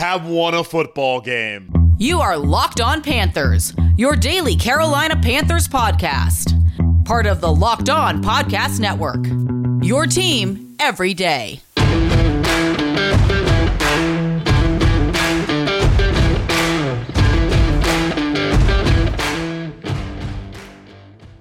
have won a football game. You are Locked On Panthers, your daily Carolina Panthers podcast. Part of the Locked On Podcast Network. Your team every day.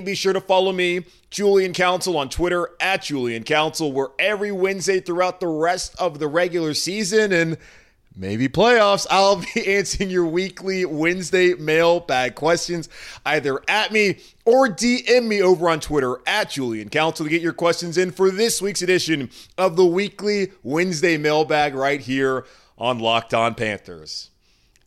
be sure to follow me, Julian Council, on Twitter at Julian Council, where every Wednesday throughout the rest of the regular season and maybe playoffs, I'll be answering your weekly Wednesday mailbag questions. Either at me or DM me over on Twitter at Julian Council to get your questions in for this week's edition of the weekly Wednesday mailbag right here on Locked On Panthers.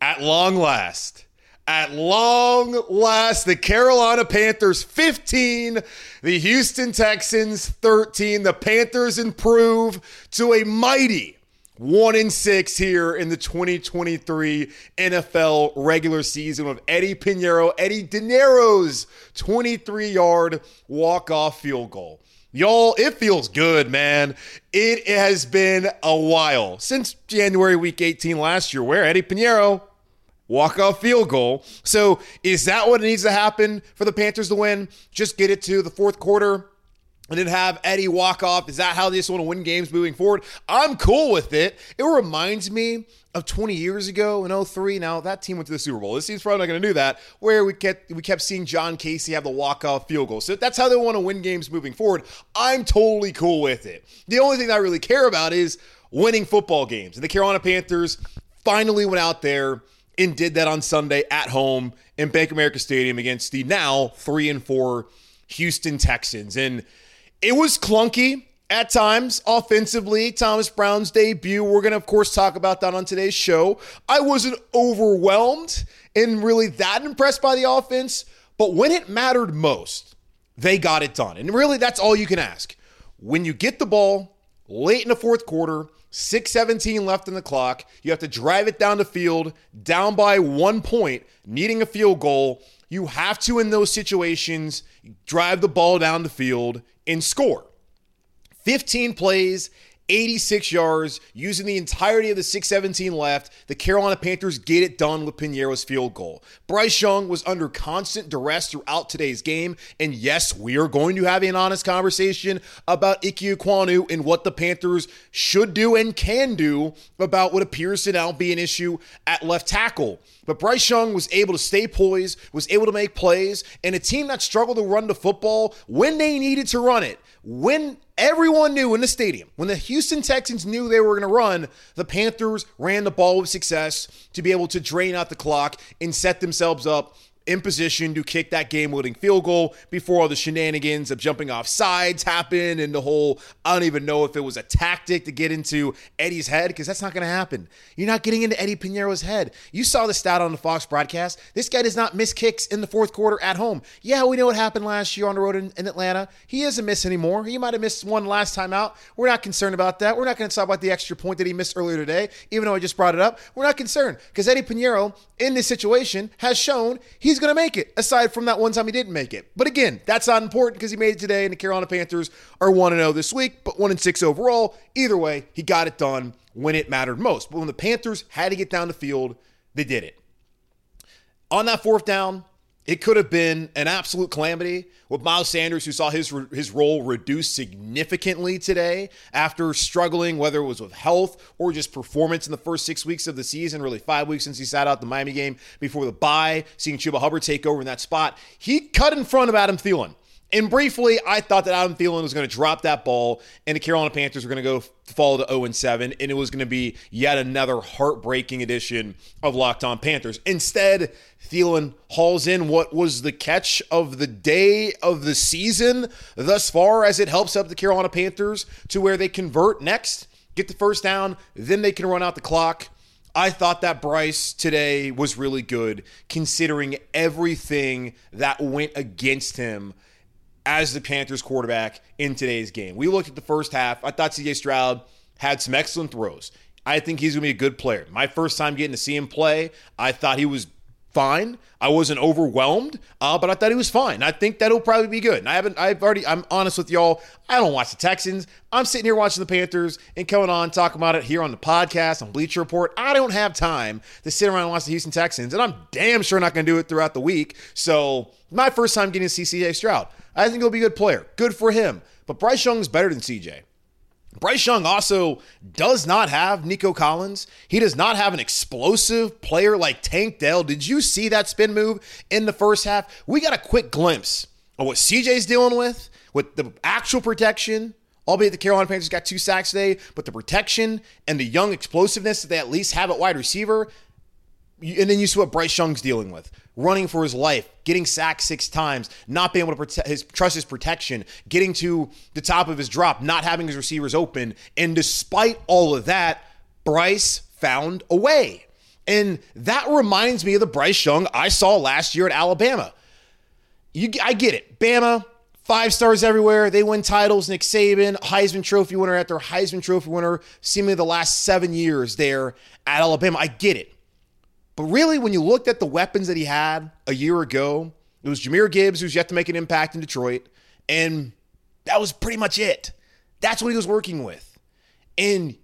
At long last, at long last, the Carolina Panthers 15, the Houston Texans 13. The Panthers improve to a mighty 1 in 6 here in the 2023 NFL regular season with Eddy Piñeiro, Eddie Dinero's 23 yard walk off field goal. Y'all, it feels good, man. It has been a while since January week 18 last year, where Eddy Piñeiro walk-off field goal. So is that what needs to happen for the Panthers to win? Just get it to the fourth quarter and then have Eddie walk off. Is that how they just want to win games moving forward? I'm cool with it. It reminds me of 20 years ago in 03. Now that team went to the Super Bowl. This team's probably not going to do that. Where we kept we kept seeing John Kasay have the walk off field goal. So that's how they want to win games moving forward. I'm totally cool with it. The only thing I really care about is winning football games. And the Carolina Panthers finally went out there and did that on Sunday at home in Bank America Stadium against the now three and four Houston Texans. And it was clunky at times offensively. Thomas Brown's debut. We're going to, of course, talk about that on today's show. I wasn't overwhelmed and really that impressed by the offense, but when it mattered most, they got it done. And really, that's all you can ask. When you get the ball late in the fourth quarter, 617 left in the clock. You have to drive it down the field, down by one point, needing a field goal. You have to, in those situations, drive the ball down the field and score. 15 plays, 86 yards, using the entirety of the 617 left. The Carolina Panthers get it done with Piñeiro's field goal. Bryce Young was under constant duress throughout today's game. And yes, we are going to have an honest conversation about Ike Ekwonu and what the Panthers should do and can do about what appears to now be an issue at left tackle. But Bryce Young was able to stay poised, was able to make plays, and a team that struggled to run the football when they needed to run it, when everyone knew in the stadium, when the Houston Texans knew they were going to run, the Panthers ran the ball with success to be able to drain out the clock and set themselves up in position to kick that game winning field goal before all the shenanigans of jumping off sides happen and the whole I don't even know if it was a tactic to get into Eddie's head because that's not going to happen. You're not getting into Eddy Piñeiro's head. You saw the stat on the Fox broadcast. This guy does not miss kicks in the fourth quarter at home. Yeah, we know what happened last year on the road in, in Atlanta. He doesn't miss anymore. He might have missed one last time out. We're not concerned about that. We're not going to talk about the extra point that he missed earlier today, even though I just brought it up. We're not concerned because Eddy Piñeiro in this situation has shown he's going to make it, aside from that one time he didn't make it. But again, that's not important because he made it today, and the Carolina Panthers are 1 0 this week, but 1 6 overall. Either way, he got it done when it mattered most. But when the Panthers had to get down the field, they did it. On that fourth down, it could have been an absolute calamity with Miles Sanders, who saw his his role reduced significantly today after struggling, whether it was with health or just performance in the first six weeks of the season, really five weeks since he sat out the Miami game before the bye, seeing Chuba Hubbard take over in that spot. He cut in front of Adam Thielen. And briefly, I thought that Adam Thielen was going to drop that ball and the Carolina Panthers were going to go fall to 0 7, and it was going to be yet another heartbreaking edition of Locked On Panthers. Instead, Thielen hauls in what was the catch of the day of the season thus far as it helps up the Carolina Panthers to where they convert next, get the first down, then they can run out the clock. I thought that Bryce today was really good considering everything that went against him as the Panthers quarterback in today's game. We looked at the first half. I thought CJ Stroud had some excellent throws. I think he's going to be a good player. My first time getting to see him play, I thought he was fine. I wasn't overwhelmed, uh, but I thought he was fine. I think that'll probably be good. And I haven't, I've already, I'm honest with y'all. I don't watch the Texans. I'm sitting here watching the Panthers and coming on talking about it here on the podcast on Bleacher Report. I don't have time to sit around and watch the Houston Texans, and I'm damn sure not going to do it throughout the week. So my first time getting to see CJ Stroud. I think he'll be a good player. Good for him. But Bryce Young is better than CJ. Bryce Young also does not have Nico Collins. He does not have an explosive player like Tank Dell. Did you see that spin move in the first half? We got a quick glimpse of what CJ's dealing with, with the actual protection. Albeit the Carolina Panthers got two sacks today, but the protection and the young explosiveness that they at least have at wide receiver, and then you see what Bryce Young's dealing with running for his life, getting sacked six times, not being able to protect his trust his protection, getting to the top of his drop, not having his receivers open. And despite all of that, Bryce found a way. And that reminds me of the Bryce Young I saw last year at Alabama. You, I get it. Bama, five stars everywhere. They win titles. Nick Saban, Heisman Trophy winner after Heisman Trophy winner, seemingly the last seven years there at Alabama. I get it. But really, when you looked at the weapons that he had a year ago, it was Jahmyr Gibbs, who's yet to make an impact in Detroit. And that was pretty much it. That's what he was working with. And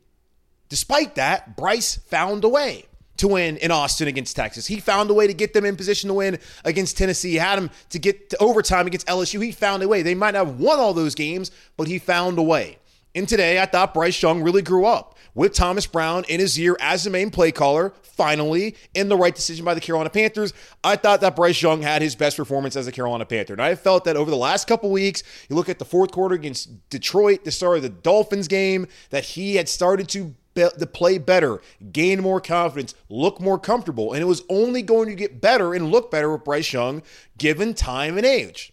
despite that, Bryce found a way to win in Austin against Texas. He found a way to get them in position to win against Tennessee. He had him to get to overtime against LSU. He found a way. They might not have won all those games, but he found a way. And today, I thought Bryce Young really grew up with Thomas Brown in his ear as the main play caller, finally, in the right decision by the Carolina Panthers. I thought that Bryce Young had his best performance as a Carolina Panther. And I felt that over the last couple weeks, you look at the fourth quarter against Detroit, the start of the Dolphins game, that he had started to to play better, gain more confidence, look more comfortable. And it was only going to get better and look better with Bryce Young given time and age.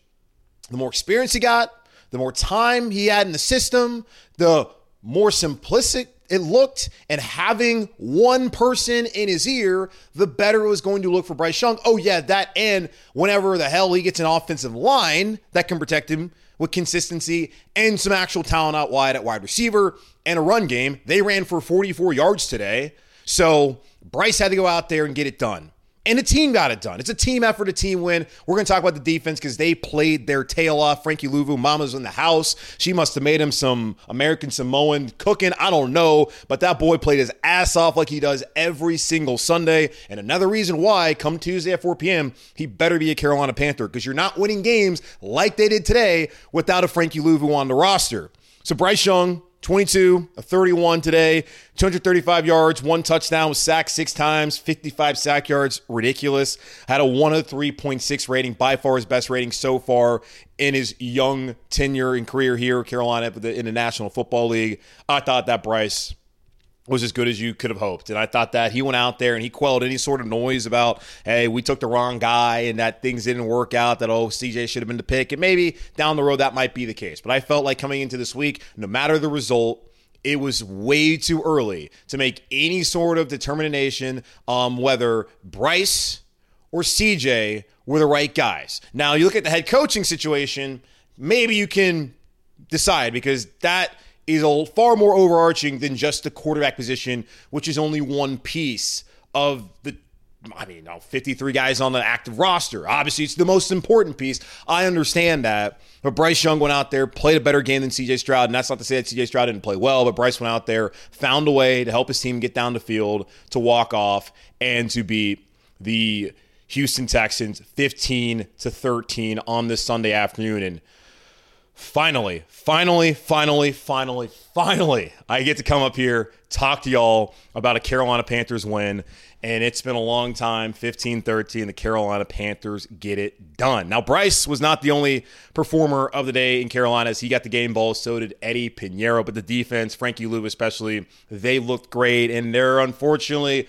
The more experience he got, the more time he had in the system, the more simplistic it looked, and having one person in his ear, the better it was going to look for Bryce Young. Oh, yeah, that and whenever the hell he gets an offensive line that can protect him with consistency and some actual talent out wide at wide receiver and a run game. They ran for 44 yards today. So Bryce had to go out there and get it done. And the team got it done. It's a team effort, a team win. We're going to talk about the defense because they played their tail off. Frankie Luvu, mama's in the house. She must have made him some American Samoan cooking. I don't know. But that boy played his ass off like he does every single Sunday. And another reason why, come Tuesday at 4 p.m., he better be a Carolina Panther because you're not winning games like they did today without a Frankie Luvu on the roster. So Bryce Young, 22, a 31 today, 235 yards, one touchdown, was sacked six times, 55 sack yards, ridiculous. Had a 103.6 rating, by far his best rating so far in his young tenure and career here, Carolina, in the National Football League. I thought that Bryce was as good as you could have hoped. And I thought that he went out there and he quelled any sort of noise about, hey, we took the wrong guy and that things didn't work out, that, oh, CJ should have been the pick. And maybe down the road that might be the case. But I felt like coming into this week, no matter the result, it was way too early to make any sort of determination um, whether Bryce or CJ were the right guys. Now, you look at the head coaching situation, maybe you can decide because that – is a far more overarching than just the quarterback position, which is only one piece of the I mean, now 53 guys on the active roster. Obviously, it's the most important piece. I understand that. But Bryce Young went out there, played a better game than CJ Stroud. And that's not to say that CJ Stroud didn't play well, but Bryce went out there, found a way to help his team get down the field, to walk off, and to beat the Houston Texans 15 to 13 on this Sunday afternoon. And finally, finally, finally, finally, finally, I get to come up here, talk to y'all about a Carolina Panthers win. And it's been a long time 15 13. The Carolina Panthers get it done. Now, Bryce was not the only performer of the day in Carolina as he got the game ball. So did Eddy Piñeiro. But the defense, Frankie Lou especially, they looked great. And they're unfortunately,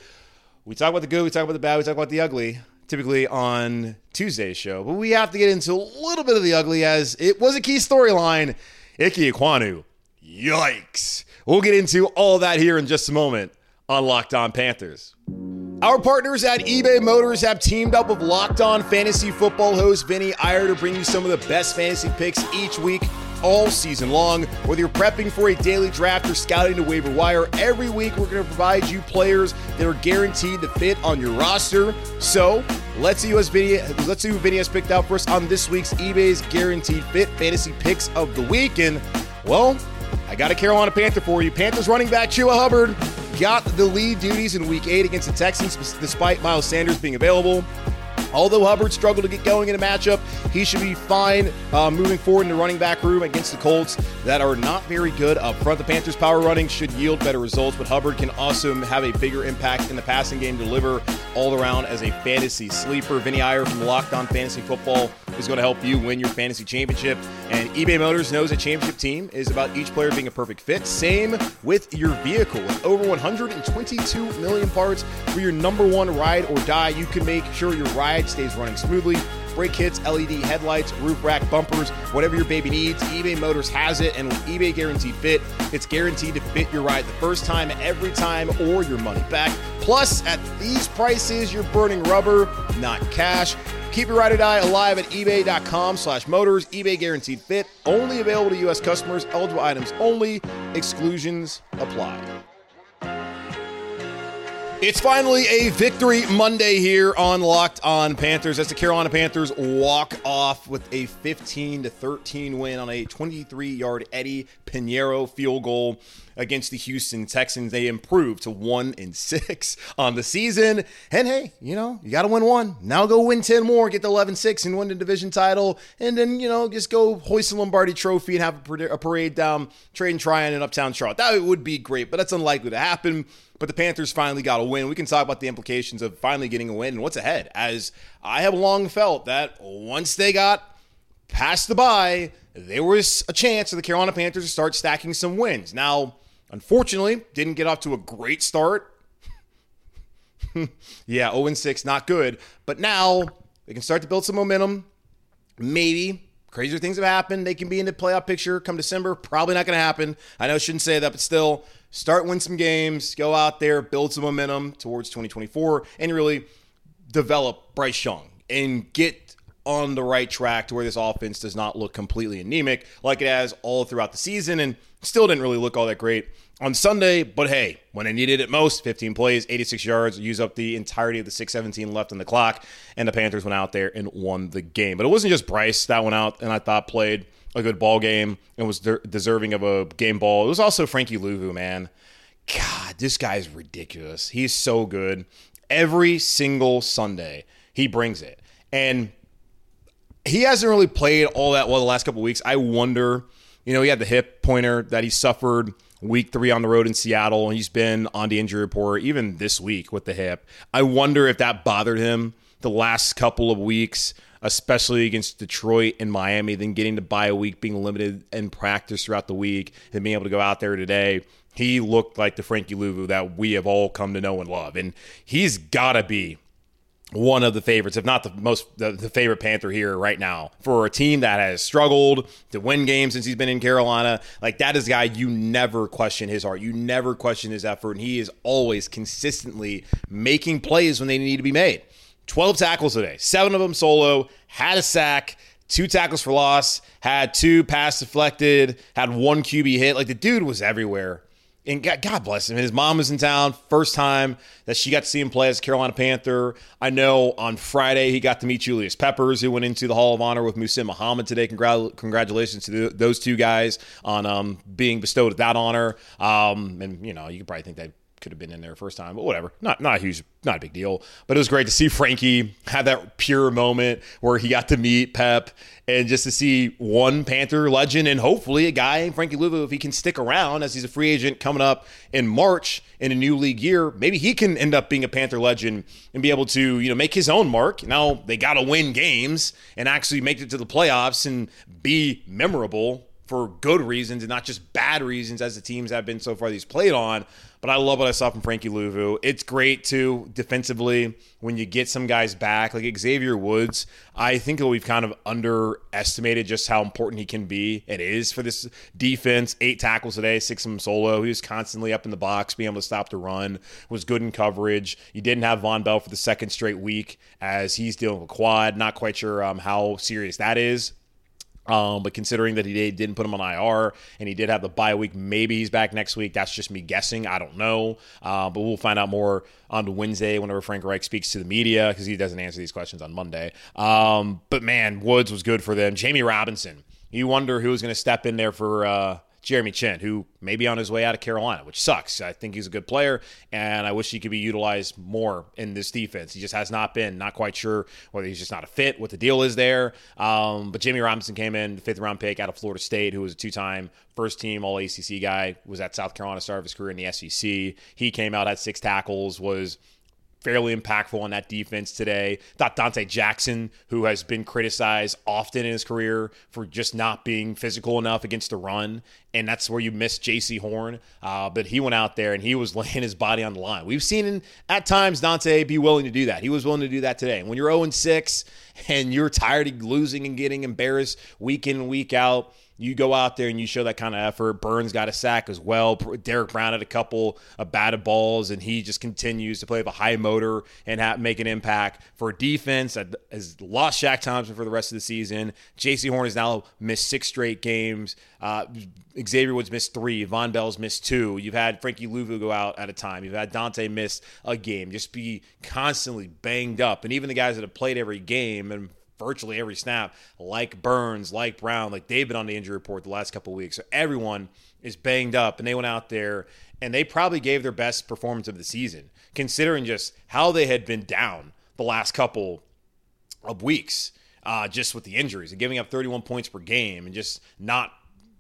we talk about the good, we talk about the bad, we talk about the ugly typically on Tuesday's show. But we have to get into a little bit of the ugly as it was a key storyline. Ike Ekwonu. Yikes. We'll get into all that here in just a moment on Locked On Panthers. Our partners at eBay Motors have teamed up with Locked On Fantasy Football host Vinny Iyer to bring you some of the best fantasy picks each week all season long. Whether you're prepping for a daily draft or scouting to waiver wire, every week we're going to provide you players that are guaranteed to fit on your roster. So let's see Vinny, let's see who Vinny has picked out for us on this week's eBay's Guaranteed Fit Fantasy Picks of the Week. And well, I got a Carolina Panther for you. Panthers running back Chuba Hubbard got the lead duties in week eight against the Texans despite Miles Sanders being available. Although Hubbard struggled to get going in a matchup, he should be fine uh, moving forward in the running back room against the Colts that are not very good up front. The Panthers' power running should yield better results, but Hubbard can also have a bigger impact in the passing game, deliver all around as a fantasy sleeper. Vinny Iyer from Locked On Fantasy Football is going to help you win your fantasy championship. And eBay Motors knows a championship team is about each player being a perfect fit. Same with your vehicle. With over 122 million parts for your number one ride or die, you can make sure your ride stays running smoothly brake kits, LED headlights, roof rack, bumpers, whatever your baby needs. eBay Motors has it, and with eBay Guaranteed Fit, it's guaranteed to fit your ride the first time, every time, or your money back. Plus, at these prices, you're burning rubber, not cash. Keep your ride or die alive at ebay.com slash motors. eBay Guaranteed Fit, only available to U.S. customers, eligible items only, exclusions apply. It's finally a victory Monday here on Locked On Panthers as the Carolina Panthers walk off with a 15 to 13 win on a 23-yard Eddy Piñeiro field goal against the Houston Texans. They improved to 1 and 6 on the season. And hey, you know, you got to win one. Now go win 10 more, get the 11-6 and win the division title and then, you know, just go hoist the Lombardi trophy and have a parade down Trade and Tryon in Uptown Charlotte. That would be great, but that's unlikely to happen. But the Panthers finally got a win. We can talk about the implications of finally getting a win and what's ahead. As I have long felt that once they got past the bye, there was a chance for the Carolina Panthers to start stacking some wins. Now, unfortunately, didn't get off to a great start. yeah, 0 6, not good. But now they can start to build some momentum. Maybe crazier things have happened. They can be in the playoff picture come December. Probably not going to happen. I know I shouldn't say that, but still, start win some games, go out there, build some momentum towards 2024, and really develop Bryce Young and get on the right track to where this offense does not look completely anemic like it has all throughout the season and still didn't really look all that great on Sunday. But hey, when I needed it most, 15 plays, 86 yards, use up the entirety of the 617 left on the clock, and the Panthers went out there and won the game. But it wasn't just Bryce that went out and I thought played a good ball game and was de- deserving of a game ball. It was also Frankie Luvu, man. God, this guy's ridiculous. He's so good. Every single Sunday, he brings it. And he hasn't really played all that well the last couple weeks. I wonder, you know, he had the hip pointer that he suffered week three on the road in Seattle, and he's been on the injury report even this week with the hip. I wonder if that bothered him the last couple of weeks especially against Detroit and Miami, then getting to bye a week, being limited in practice throughout the week, and being able to go out there today. He looked like the Frankie Luvu that we have all come to know and love. And he's got to be one of the favorites, if not the most the, the, favorite Panther here right now for a team that has struggled to win games since he's been in Carolina. Like that is a guy you never question his heart, you never question his effort, and he is always consistently making plays when they need to be made. 12 tackles today, seven of them solo, had a sack, two tackles for loss, had two pass deflected, had one QB hit. Like the dude was everywhere. And God, bless him. His mom was in town. First time that she got to see him play as Carolina Panther. I know on Friday he got to meet Julius Peppers, who went into the Hall of Honor with Muhsin Muhammad today. Congrat- congratulations to the, those two guys on um, being bestowed that honor. Um, and, you know, you could probably think that could have been in there first time, but whatever. Not not a huge, not a big deal. But it was great to see Frankie have that pure moment where he got to meet Pep and just to see one Panther legend and hopefully a guy, Frankie Luvu, if he can stick around as he's a free agent coming up in March in a new league year, maybe he can end up being a Panther legend and be able to, you know, make his own mark. Now they got to win games and actually make it to the playoffs and be memorable for good reasons and not just bad reasons as the teams have been so far these played on. But I love what I saw from Frankie Luvu. It's great too defensively when you get some guys back like Xavier Woods. I think that we've kind of underestimated just how important he can be. and is for this defense. Eight tackles today, six of them solo. He was constantly up in the box, being able to stop the run. Was good in coverage. You didn't have Vonn Bell for the second straight week as he's dealing with quad. Not quite sure um, how serious that is um, but considering that he didn't put him on IR and he did have the bye week, maybe he's back next week. That's just me guessing. I don't know. Uh, but we'll find out more on Wednesday whenever Frank Reich speaks to the media because he doesn't answer these questions on Monday. Um, but man, Woods was good for them. Jamie Robinson. You wonder who was going to step in there for uh, Jeremy Chinn, who may be on his way out of Carolina, which sucks. I think he's a good player, and I wish he could be utilized more in this defense. He just has not been. Not quite sure whether he's just not a fit, what the deal is there. Um, but Jimmy Robinson came in, fifth round pick out of Florida State, who was a two time first team All ACC guy, was at South Carolina, start of his career in the SEC. He came out, had six tackles, was fairly impactful on that defense today. Thought Donte Jackson, who has been criticized often in his career for just not being physical enough against the run, and that's where you miss Jaycee Horn. Uh, but he went out there and he was laying his body on the line. We've seen him, at times Donte be willing to do that. He was willing to do that today. When you're 0 6 and you're tired of losing and getting embarrassed week in and week out, you go out there and you show that kind of effort. Burns got a sack as well. Derrick Brown had a couple of batted balls, and he just continues to play with a high motor and have, make an impact for defense. That has lost Shaq Thompson for the rest of the season. Jaycee Horn has now missed six straight games. Uh, Xavier Woods missed three. Vonn Bell's missed two. You've had Frankie Luvu go out at a time. You've had Donte miss a game. Just be constantly banged up. And even the guys that have played every game and virtually every snap, like Burns, like Brown, like they've been on the injury report the last couple weeks. So everyone is banged up, and they went out there and they probably gave their best performance of the season, considering just how they had been down the last couple of weeks, uh, just with the injuries and giving up 31 points per game and just not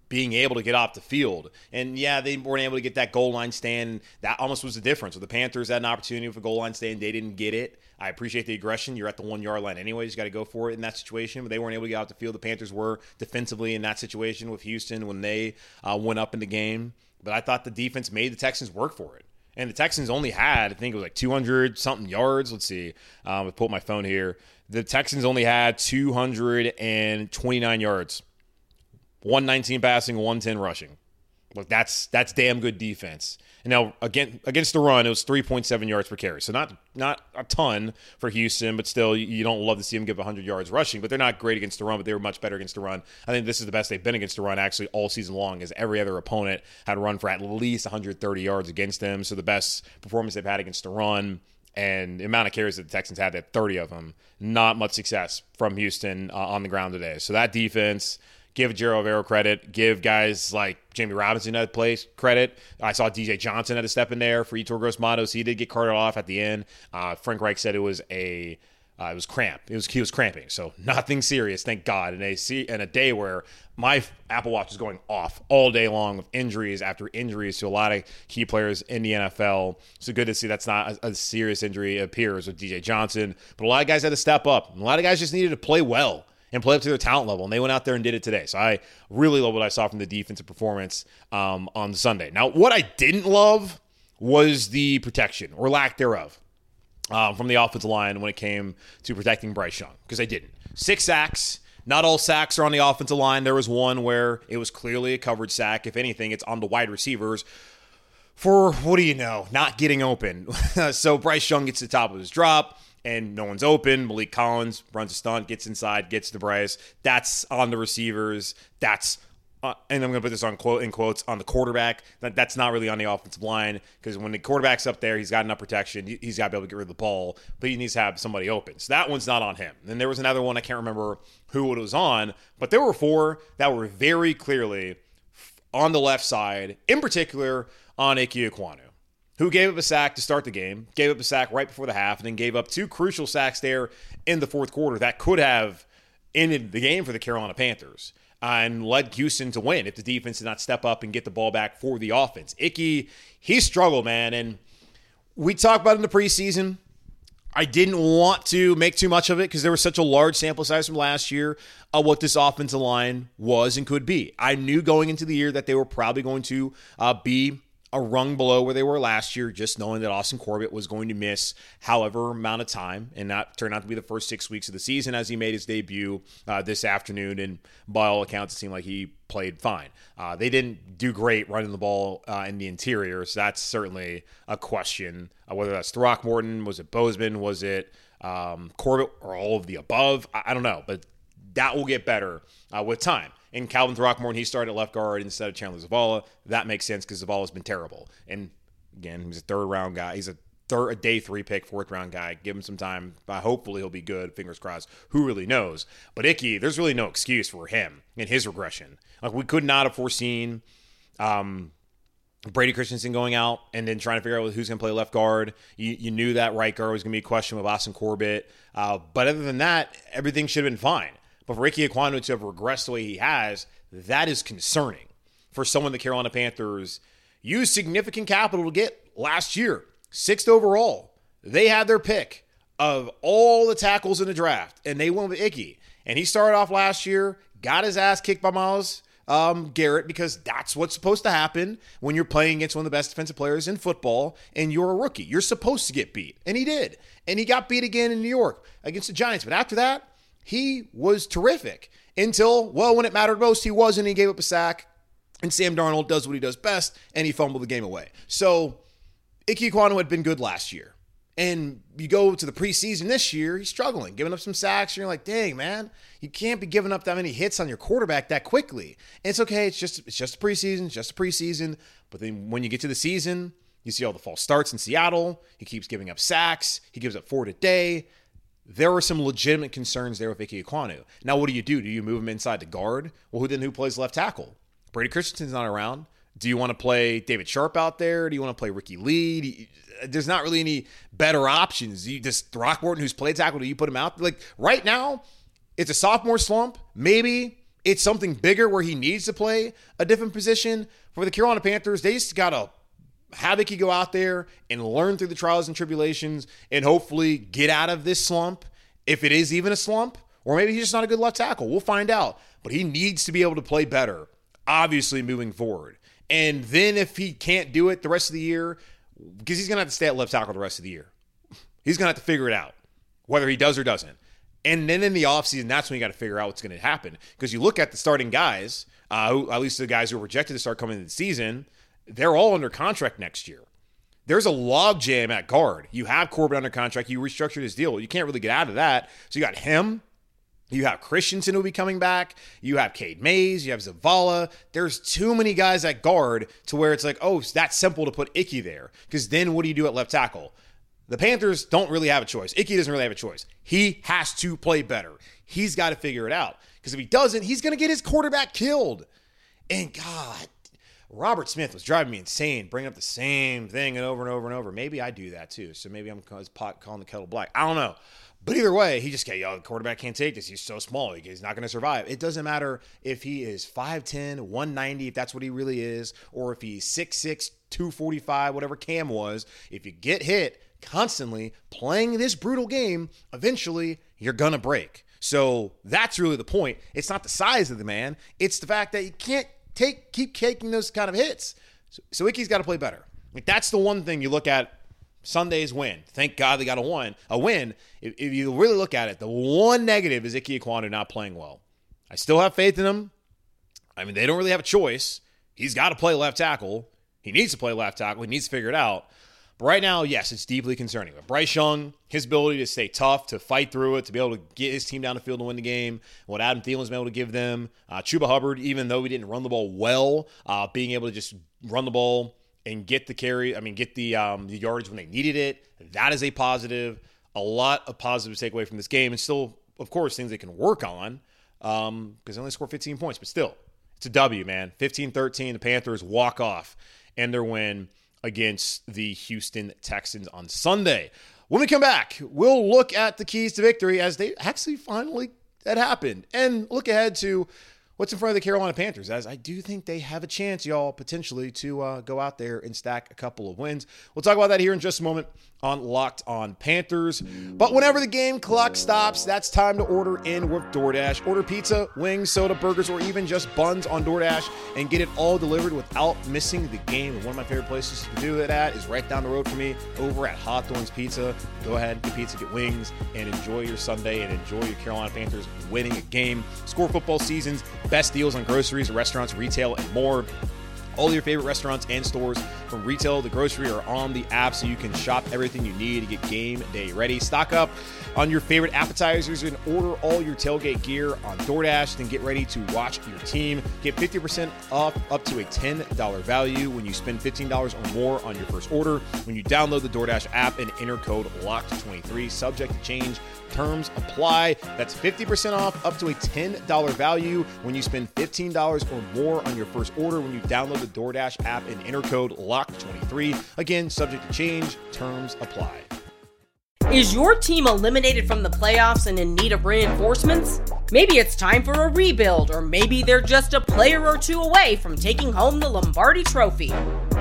being able to get off the field. And yeah, they weren't able to get that goal line stand. That almost was the difference. With the Panthers had an opportunity for goal line stand, they didn't get it. I appreciate the aggression. You're at the one yard line anyways. Got to go for it in that situation. But they weren't able to get off the field. The Panthers were defensively in that situation with Houston when they uh, went up in the game. But I thought the defense made the Texans work for it. And the Texans only had, I think it was like 200 something yards. Let's see. Um, I pull my phone here. The Texans only had 229 yards 119 passing, 110 rushing. Look, that's that's damn good defense. And now again against the run, it was 3.7 yards per carry. So not not a ton for Houston, but still you don't love to see them give 100 yards rushing. But they're not great against the run, but they were much better against the run. I think this is the best they've been against the run actually all season long, as every other opponent had run for at least 130 yards against them. So the best performance they've had against the run and the amount of carries that the Texans had, that 30 of them. Not much success from Houston uh, on the ground today. So that defense give Ejiro Evero credit, give guys like Jamie Robinson at place credit. I saw DJ Johnson had a step in there for Yetur Gross-Matos. He did get carted off at the end. Uh, Frank Reich said it was a uh, it was cramp. It was he was cramping, so nothing serious, thank God. And a see in a day where my Apple Watch is going off all day long with injuries after injuries to a lot of key players in the NFL. So good to see that's not a, a serious injury appears with DJ Johnson, but a lot of guys had to step up. A lot of guys just needed to play well and play up to their talent level. And they went out there and did it today. So I really love what I saw from the defensive performance um, on Sunday. Now, what I didn't love was the protection or lack thereof um, from the offensive line when it came to protecting Bryce Young because they didn't. Six sacks. Not all sacks are on the offensive line. There was one where it was clearly a covered sack. If anything, it's on the wide receivers for what do you know, not getting open. so Bryce Young gets the top of his drop and no one's open. Maliek Collins runs a stunt, gets inside, gets to Bryce. That's on the receivers. That's uh, and I'm going to put this on quote in quotes on the quarterback. That, that's not really on the offensive line because when the quarterback's up there, he's got enough protection. He's got to be able to get rid of the ball, but he needs to have somebody open. So that one's not on him. And there was another one I can't remember who it was on, but there were four that were very clearly on the left side, in particular on Ike Ekwonu. Who gave up a sack to start the game, gave up a sack right before the half, and then gave up two crucial sacks there in the fourth quarter that could have ended the game for the Carolina Panthers and led Houston to win if the defense did not step up and get the ball back for the offense. Ickey, he struggled, man. And we talked about in the preseason. I didn't want to make too much of it because there was such a large sample size from last year of what this offensive line was and could be. I knew going into the year that they were probably going to uh, be a rung below where they were last year, just knowing that Austin Corbett was going to miss however amount of time, and that turned out to be the first six weeks of the season as he made his debut uh, this afternoon. And by all accounts, it seemed like he played fine. Uh, they didn't do great running the ball uh, in the interior, so that's certainly a question. Uh, whether that's Throckmorton, was it Bozeman, was it um, Corbett, or all of the above? I, I don't know, but that will get better uh, with time and Calvin Throckmorton, he started at left guard instead of Chandler Zavala. That makes sense because Zavala's been terrible. And again, he's a third round guy. He's a third, a day three pick, fourth round guy. Give him some time. Hopefully, he'll be good. Fingers crossed. Who really knows? But Ickey, there's really no excuse for him in his regression. Like we could not have foreseen. Um, Brady Christensen going out and then trying to figure out who's going to play left guard. You, you, knew that right guard was going to be a question with Austin Corbett. Uh, but other than that, everything should have been fine. But for Ickey Ekwonu to have regressed the way he has, that is concerning for someone the Carolina Panthers used significant capital to get last year, sixth overall. They had their pick of all the tackles in the draft, and they went with Ickey. And he started off last year, got his ass kicked by Myles um, Garrett because that's what's supposed to happen when you're playing against one of the best defensive players in football and you're a rookie. You're supposed to get beat. And he did. And he got beat again in New York against the Giants. But after that, he was terrific until, well, when it mattered most, he wasn't. He gave up a sack, and Sam Darnold does what he does best, and he fumbled the game away. So, Ickey Ekwonu had been good last year. And you go to the preseason this year, he's struggling, giving up some sacks. And you're like, dang, man, you can't be giving up that many hits on your quarterback that quickly. And it's okay, it's just it's just a preseason, it's just a preseason. But then when you get to the season, you see all the false starts in Seattle. He keeps giving up sacks. He gives up four today there were some legitimate concerns there with Ickey Ekwonu. Now, what do you do? Do you move him inside the guard? Well, who then who plays left tackle? Brady Christensen's not around. Do you want to play David Sharpe out there? Do you want to play Ricky Lee? there's not really any better options. You just Throckmorton, who's played tackle, do you put him out? Like right now, it's a sophomore slump. Maybe it's something bigger where he needs to play a different position. For the Carolina Panthers, they just got to Havoc could go out there and learn through the trials and tribulations and hopefully get out of this slump, if it is even a slump, or maybe he's just not a good left tackle. We'll find out. But he needs to be able to play better, obviously, moving forward. And then if he can't do it the rest of the year, because he's going to have to stay at left tackle the rest of the year, he's going to have to figure it out, whether he does or doesn't. And then in the offseason, that's when you got to figure out what's going to happen. Because you look at the starting guys, uh, who, at least the guys who were rejected to start coming into the season, they're all under contract next year. There's a logjam at guard. You have Corbin under contract. You restructured his deal. You can't really get out of that. So you got him. You have Christensen who'll be coming back. You have Cade Mays. You have Zavala. There's too many guys at guard to where it's like, oh, it's that simple to put Ickey there. Because then what do you do at left tackle? The Panthers don't really have a choice. Ickey doesn't really have a choice. He has to play better. He's got to figure it out. Because if he doesn't, he's going to get his quarterback killed. And God Robert Smith was driving me insane, bringing up the same thing and over and over and over. Maybe I do that too. So maybe I'm pot calling the kettle black. I don't know. But either way, he just, can't, yo, the quarterback can't take this. He's so small. He's not going to survive. It doesn't matter if he is 5'10, 190, if that's what he really is, or if he's 6'6, 245, whatever Cam was. If you get hit constantly playing this brutal game, eventually you're going to break. So that's really the point. It's not the size of the man, it's the fact that you can't take keep taking those kind of hits. So, so Ickey's got to play better. Like that's the one thing you look at. Sunday's win. Thank God they got a win. A win. If, if you really look at it, the one negative is Ickey Ekwonu not playing well. I still have faith in him. I mean, they don't really have a choice. He's got to play left tackle. He needs to play left tackle. He needs to figure it out. But right now, yes, it's deeply concerning. But Bryce Young, his ability to stay tough, to fight through it, to be able to get his team down the field to win the game, what Adam Thielen's been able to give them. Uh, Chuba Hubbard, even though he didn't run the ball well, uh, being able to just run the ball and get the carry, I mean, get the, um, the yardage when they needed it, that is a positive. A lot of positives to take away from this game. And still, of course, things they can work on because um, they only scored 15 points. But still, it's a W, man. 15 13. The Panthers walk off and their win against the Houston Texans on Sunday. When we come back, we'll look at the keys to victory as they actually finally that happened and look ahead to what's in front of the Carolina Panthers, as I do think they have a chance, y'all, potentially to uh, go out there and stack a couple of wins. We'll talk about that here in just a moment on Locked On Panthers. But whenever the game clock stops, that's time to order in with DoorDash. Order pizza, wings, soda, burgers, or even just buns on DoorDash and get it all delivered without missing the game. One of my favorite places to do it at is right down the road for me over at Hawthorne's Pizza. Go ahead, get pizza, get wings, and enjoy your Sunday and enjoy your Carolina Panthers winning a game. Score football seasons, best deals on groceries, restaurants, retail, and more. All your favorite restaurants and stores, from retail to grocery, are on the app so you can shop everything you need to get game day ready. Stock up on your favorite appetizers and order all your tailgate gear on DoorDash. Then get ready to watch your team. Get 50% off up to a $10 value when you spend $15 or more on your first order. When you download the DoorDash app and enter code LOCKED23, subject to change. Terms apply. That's 50% off up to a $10 value when you spend $15 or more on your first order when you download the DoorDash app and enter code LOCK23. Again, subject to change. Terms apply. Is your team eliminated from the playoffs and in need of reinforcements? Maybe it's time for a rebuild, or maybe they're just a player or two away from taking home the Lombardi Trophy.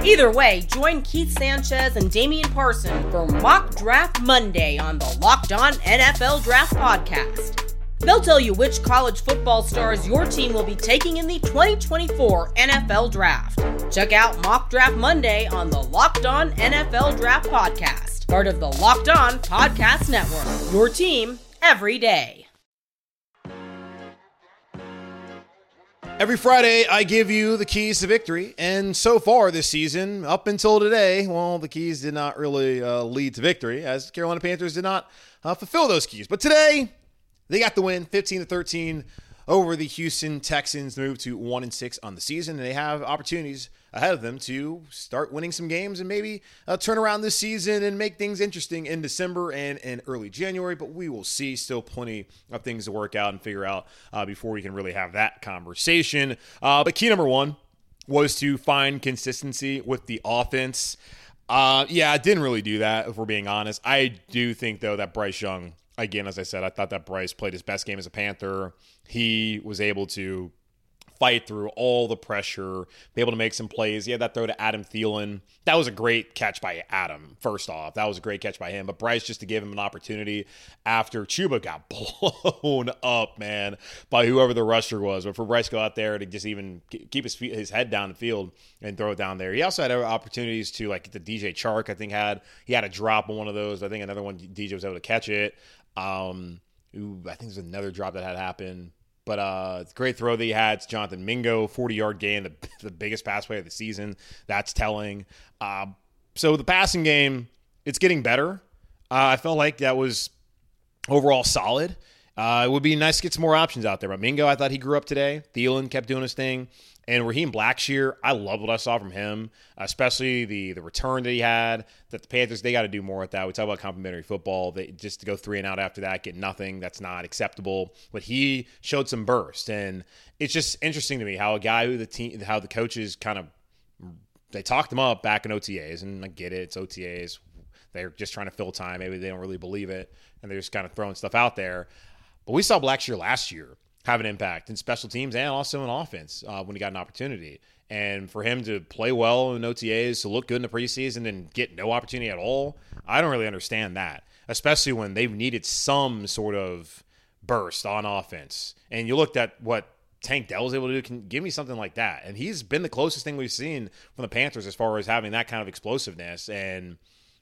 Either way, join Keith Sanchez and Damian Parson for Mock Draft Monday on the Locked On NFL Draft Podcast. They'll tell you which college football stars your team will be taking in the 2024 NFL Draft. Check out Mock Draft Monday on the Locked On NFL Draft Podcast part of the Locked On Podcast Network. Your team every day. Every Friday, I give you the keys to victory. And so far this season, up until today, well, the keys did not really uh, lead to victory, as Carolina Panthers did not uh, fulfill those keys. But today, they got the win 15 to 13 over the Houston Texans, move to 1 and 6 on the season. And they have opportunities ahead of them to start winning some games and maybe uh, turn around this season and make things interesting in December and, and early January. But we will see. Still plenty of things to work out and figure out uh, before we can really have that conversation. Uh, but key number one was to find consistency with the offense. Uh, yeah, I didn't really do that, if we're being honest. I do think, though, that Bryce Young, again, as I said, I thought that Bryce played his best game as a Panther. He was able to fight through all the pressure, be able to make some plays. He had that throw to Adam Thielen. That was a great catch by Adam, first off. That was a great catch by him. But Bryce, just to give him an opportunity after Chuba got blown up, man, by whoever the rusher was. But for Bryce to go out there to just even keep his, feet, his head down the field and throw it down there. He also had uh, opportunities to, like, the DJ Chark, I think, had. He had a drop on one of those. I think another one, DJ was able to catch it. Um, ooh, I think there's another drop that had happened. But uh, great throw that he had. It's Jonathan Mingo, 40 yard gain, the, the biggest pass play of the season. That's telling. Uh, so the passing game, it's getting better. Uh, I felt like that was overall solid. Uh, it would be nice to get some more options out there. But Mingo, I thought he grew up today. Thielen kept doing his thing. And Raheem Blackshear, I love what I saw from him, especially the the return that he had. That the Panthers they got to do more with that. We talk about complimentary football. They just to go three and out after that, get nothing. That's not acceptable. But he showed some burst, and it's just interesting to me how a guy who the team, how the coaches kind of they talked him up back in OTAs, and I get it, it's OTAs. They're just trying to fill time. Maybe they don't really believe it, and they're just kind of throwing stuff out there. But we saw Blackshear last year have an impact in special teams and also in offense uh, when he got an opportunity. And for him to play well in OTAs, to look good in the preseason and get no opportunity at all, I don't really understand that, especially when they've needed some sort of burst on offense. And you looked at what Tank Dell was able to do. Can give me something like that. And he's been the closest thing we've seen from the Panthers as far as having that kind of explosiveness. And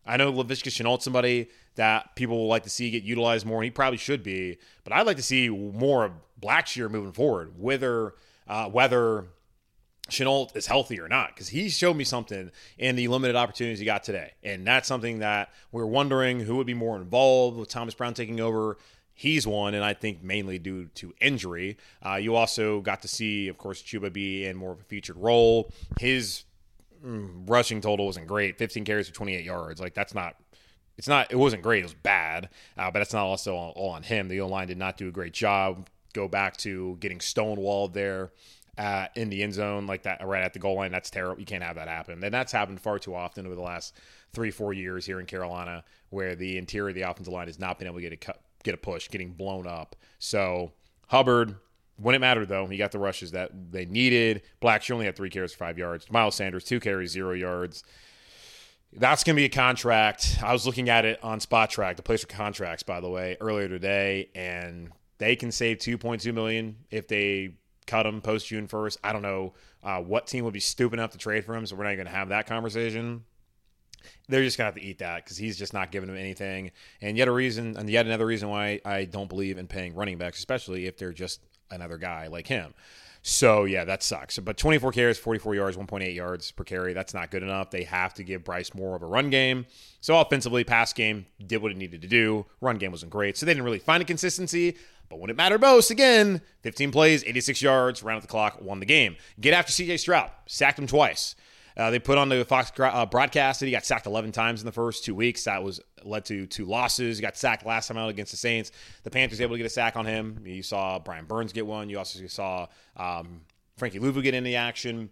I know Laviska Shenault somebody that people will like to see get utilized more, and he probably should be. But I'd like to see more of Blackshear moving forward, whether uh, whether Shenault is healthy or not, because he showed me something in the limited opportunities he got today, and that's something that we're wondering who would be more involved with Thomas Brown taking over. He's one, and I think mainly due to injury. Uh, you also got to see, of course, Chuba be in more of a featured role. His mm, rushing total wasn't great 15 carries for 28 yards. Like, that's not it's not it wasn't great it was bad uh, but that's not also all, on him the o line did not do a great job go back to getting stonewalled there uh, in the end zone like that right at the goal line. That's terrible. You can't have that happen. And that's happened far too often over the last three, four years here in Carolina, where the interior of the offensive line has not been able to get a cut, get a push, getting blown up. So Hubbard, when it mattered though, he got the rushes that they needed. Blackshear only had three carries for five yards. Miles Sanders two carries, zero yards. That's going to be a contract. I was looking at it on Spotrac, the place for contracts, by the way, earlier today, and they can save 2.2 million if they cut him post June 1st. I don't know uh, what team would be stupid enough to trade for him, so we're not going to have that conversation. They're just going to have to eat that because he's just not giving them anything. And yet a reason, and yet another reason why I don't believe in paying running backs, especially if they're just another guy like him. So yeah, that sucks. But 24 carries, 44 yards, 1.8 yards per carry. That's not good enough. They have to give Bryce more of a run game. So offensively, pass game did what it needed to do. Run game wasn't great, so they didn't really find a consistency. But when it mattered most, again, 15 plays, 86 yards, round of the clock, won the game. Get after C.J. Stroud, sacked him twice. Uh, they put on the Fox uh, broadcast that he got sacked 11 times in the first two weeks. That was led to two losses. He got sacked last time out against the Saints. The Panthers able to get a sack on him. You saw Brian Burns get one. You also saw um, Frankie Luvu get in the action.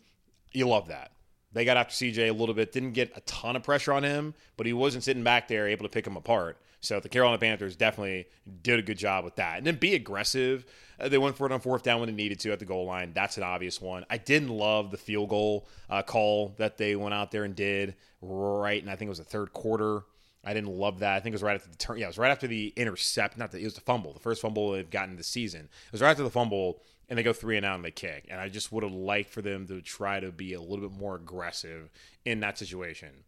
You love that. They got after CJ a little bit. Didn't get a ton of pressure on him, but he wasn't sitting back there able to pick him apart. So the Carolina Panthers definitely did a good job with that. And then be aggressive. Uh, they went for it on fourth down when they needed to at the goal line. That's an obvious one. I didn't love the field goal uh, call that they went out there and did right, and I think it was the third quarter. I didn't love that. I think it was right after the turn. Yeah, it was right after the intercept. Not that it was the fumble, the first fumble they've gotten this season. It was right after the fumble, and they go three and out and they kick. And I just would have liked for them to try to be a little bit more aggressive in that situation.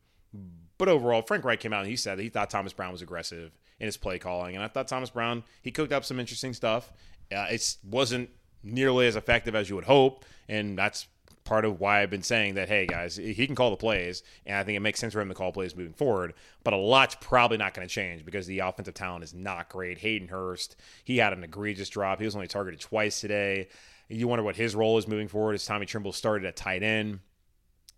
But overall, Frank Reich came out and he said he thought Thomas Brown was aggressive in his play calling, and I thought Thomas Brown he cooked up some interesting stuff. Uh, it wasn't nearly as effective as you would hope, and that's part of why I've been saying that, hey, guys, he can call the plays, and I think it makes sense for him to call plays moving forward. But a lot's probably not going to change because the offensive talent is not great. Hayden Hurst, he had an egregious drop. He was only targeted twice today. You wonder what his role is moving forward as Tommy Tremble started at tight end.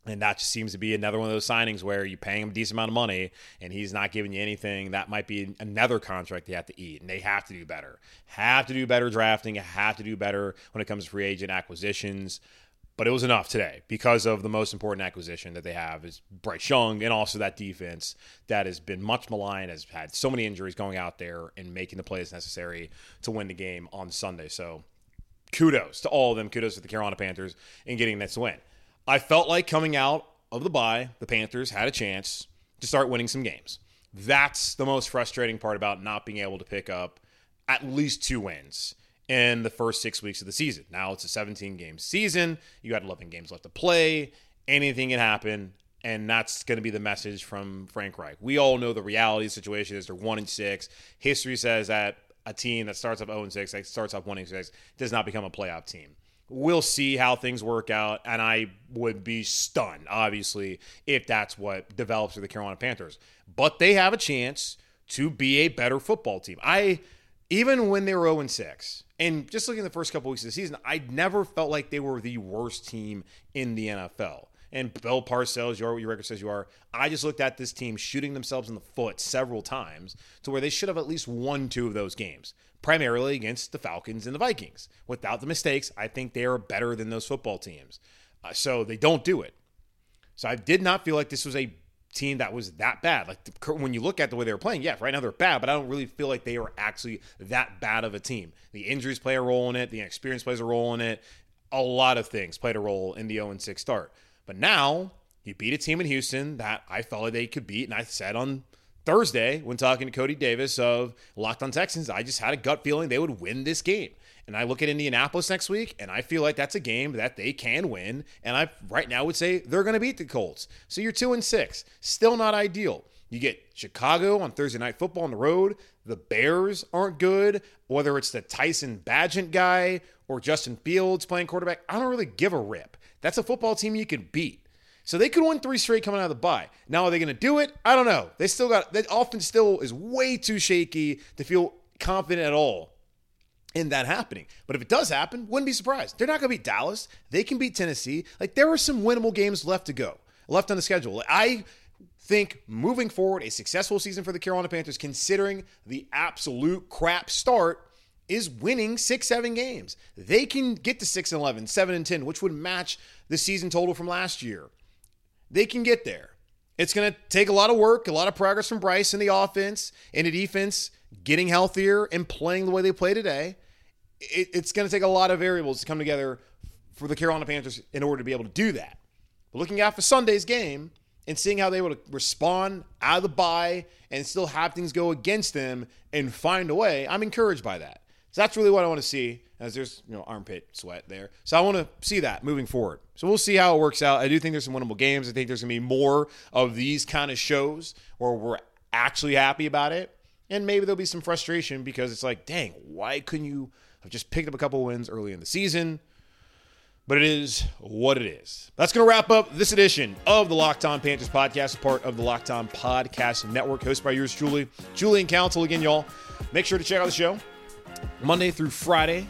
And that just seems to be another one of those signings where you're paying him a decent amount of money and he's not giving you anything. That might be another contract they have to eat. And they have to do better. Have to do better drafting. Have to do better when it comes to free agent acquisitions. But it was enough today because of the most important acquisition that they have is Bryce Young and also that defense that has been much maligned, has had so many injuries going out there and making the plays necessary to win the game on Sunday. So kudos to all of them. Kudos to the Carolina Panthers in getting this win. I felt like coming out of the bye, the Panthers had a chance to start winning some games. That's the most frustrating part about not being able to pick up at least two wins in the first six weeks of the season. Now it's a 17 game season. You got 11 games left to play. Anything can happen. And that's going to be the message from Frank Reich. We all know the reality the situation is they're one and six. History says that a team that starts up 0 and 6, that starts up 1 and 6, does not become a playoff team. We'll see how things work out, and I would be stunned, obviously, if that's what develops for the Carolina Panthers. But they have a chance to be a better football team. I even when they were 0 6, and just looking at the first couple weeks of the season, I never felt like they were the worst team in the NFL. And Bill Parcells, your, your record says you are. I just looked at this team shooting themselves in the foot several times to where they should have at least won two of those games, primarily against the Falcons and the Vikings. Without the mistakes, I think they are better than those football teams. Uh, so they don't do it. So I did not feel like this was a team that was that bad. Like the, when you look at the way they were playing, yeah, right now they're bad, but I don't really feel like they are actually that bad of a team. The injuries play a role in it, the inexperience plays a role in it. A lot of things played a role in the 0 6 start. But now you beat a team in Houston that I like they could beat, and I said on Thursday when talking to Cody Davis of Locked on Texans, I just had a gut feeling they would win this game. And I look at Indianapolis next week, and I feel like that's a game that they can win. And I right now would say they're going to beat the Colts. So you're two and six, still not ideal. You get Chicago on Thursday night football on the road. The Bears aren't good. Whether it's the Tyson Bagent guy or Justin Fields playing quarterback, I don't really give a rip. That's a football team you can beat. So they could win three straight coming out of the bye. Now, are they going to do it? I don't know. They still got that offense still is way too shaky to feel confident at all in that happening. But if it does happen, wouldn't be surprised. They're not going to beat Dallas. They can beat Tennessee. Like there are some winnable games left to go, left on the schedule. I think moving forward, a successful season for the Carolina Panthers, considering the absolute crap start, is winning six, seven games. They can get to 6 and 11, 7 and 10, which would match the season total from last year. They can get there. It's going to take a lot of work, a lot of progress from Bryce in the offense and the defense getting healthier and playing the way they play today. It, it's going to take a lot of variables to come together for the Carolina Panthers in order to be able to do that. But looking out for Sunday's game and seeing how they to respond out of the bye and still have things go against them and find a way, I'm encouraged by that. So that's really what I want to see. As there's you know armpit sweat there, so I want to see that moving forward. So we'll see how it works out. I do think there's some winnable games. I think there's gonna be more of these kind of shows where we're actually happy about it, and maybe there'll be some frustration because it's like, dang, why couldn't you have just picked up a couple wins early in the season? but it is what it is. That's going to wrap up this edition of the Locked On Panthers podcast, part of the Locked On Podcast Network, hosted by yours truly, Julian Council. Again, y'all, make sure to check out the show Monday through Friday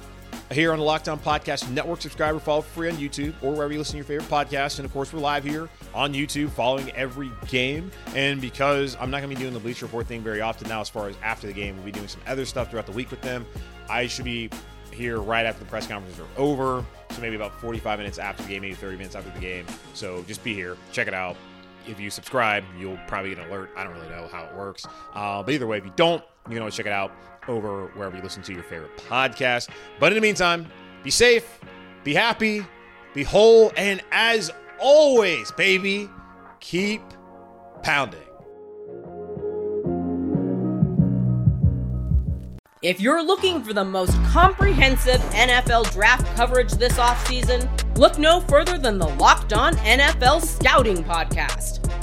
here on the Locked On Podcast Network. Subscribe or follow free on YouTube or wherever you listen to your favorite podcast. And of course, we're live here on YouTube following every game. And because I'm not going to be doing the Bleacher Report thing very often now, as far as after the game, we'll be doing some other stuff throughout the week with them. I should be here right after the press conferences are over. So maybe about 45 minutes after the game, maybe 30 minutes after the game. So just be here, check it out. If you subscribe, you'll probably get an alert. I don't really know how it works. Uh, but either way, if you don't, you can always check it out over wherever you listen to your favorite podcast. But in the meantime, be safe, be happy, be whole, and as always, baby, keep pounding. If you're looking for the most comprehensive NFL draft coverage this offseason, look no further than the Locked On NFL Scouting Podcast.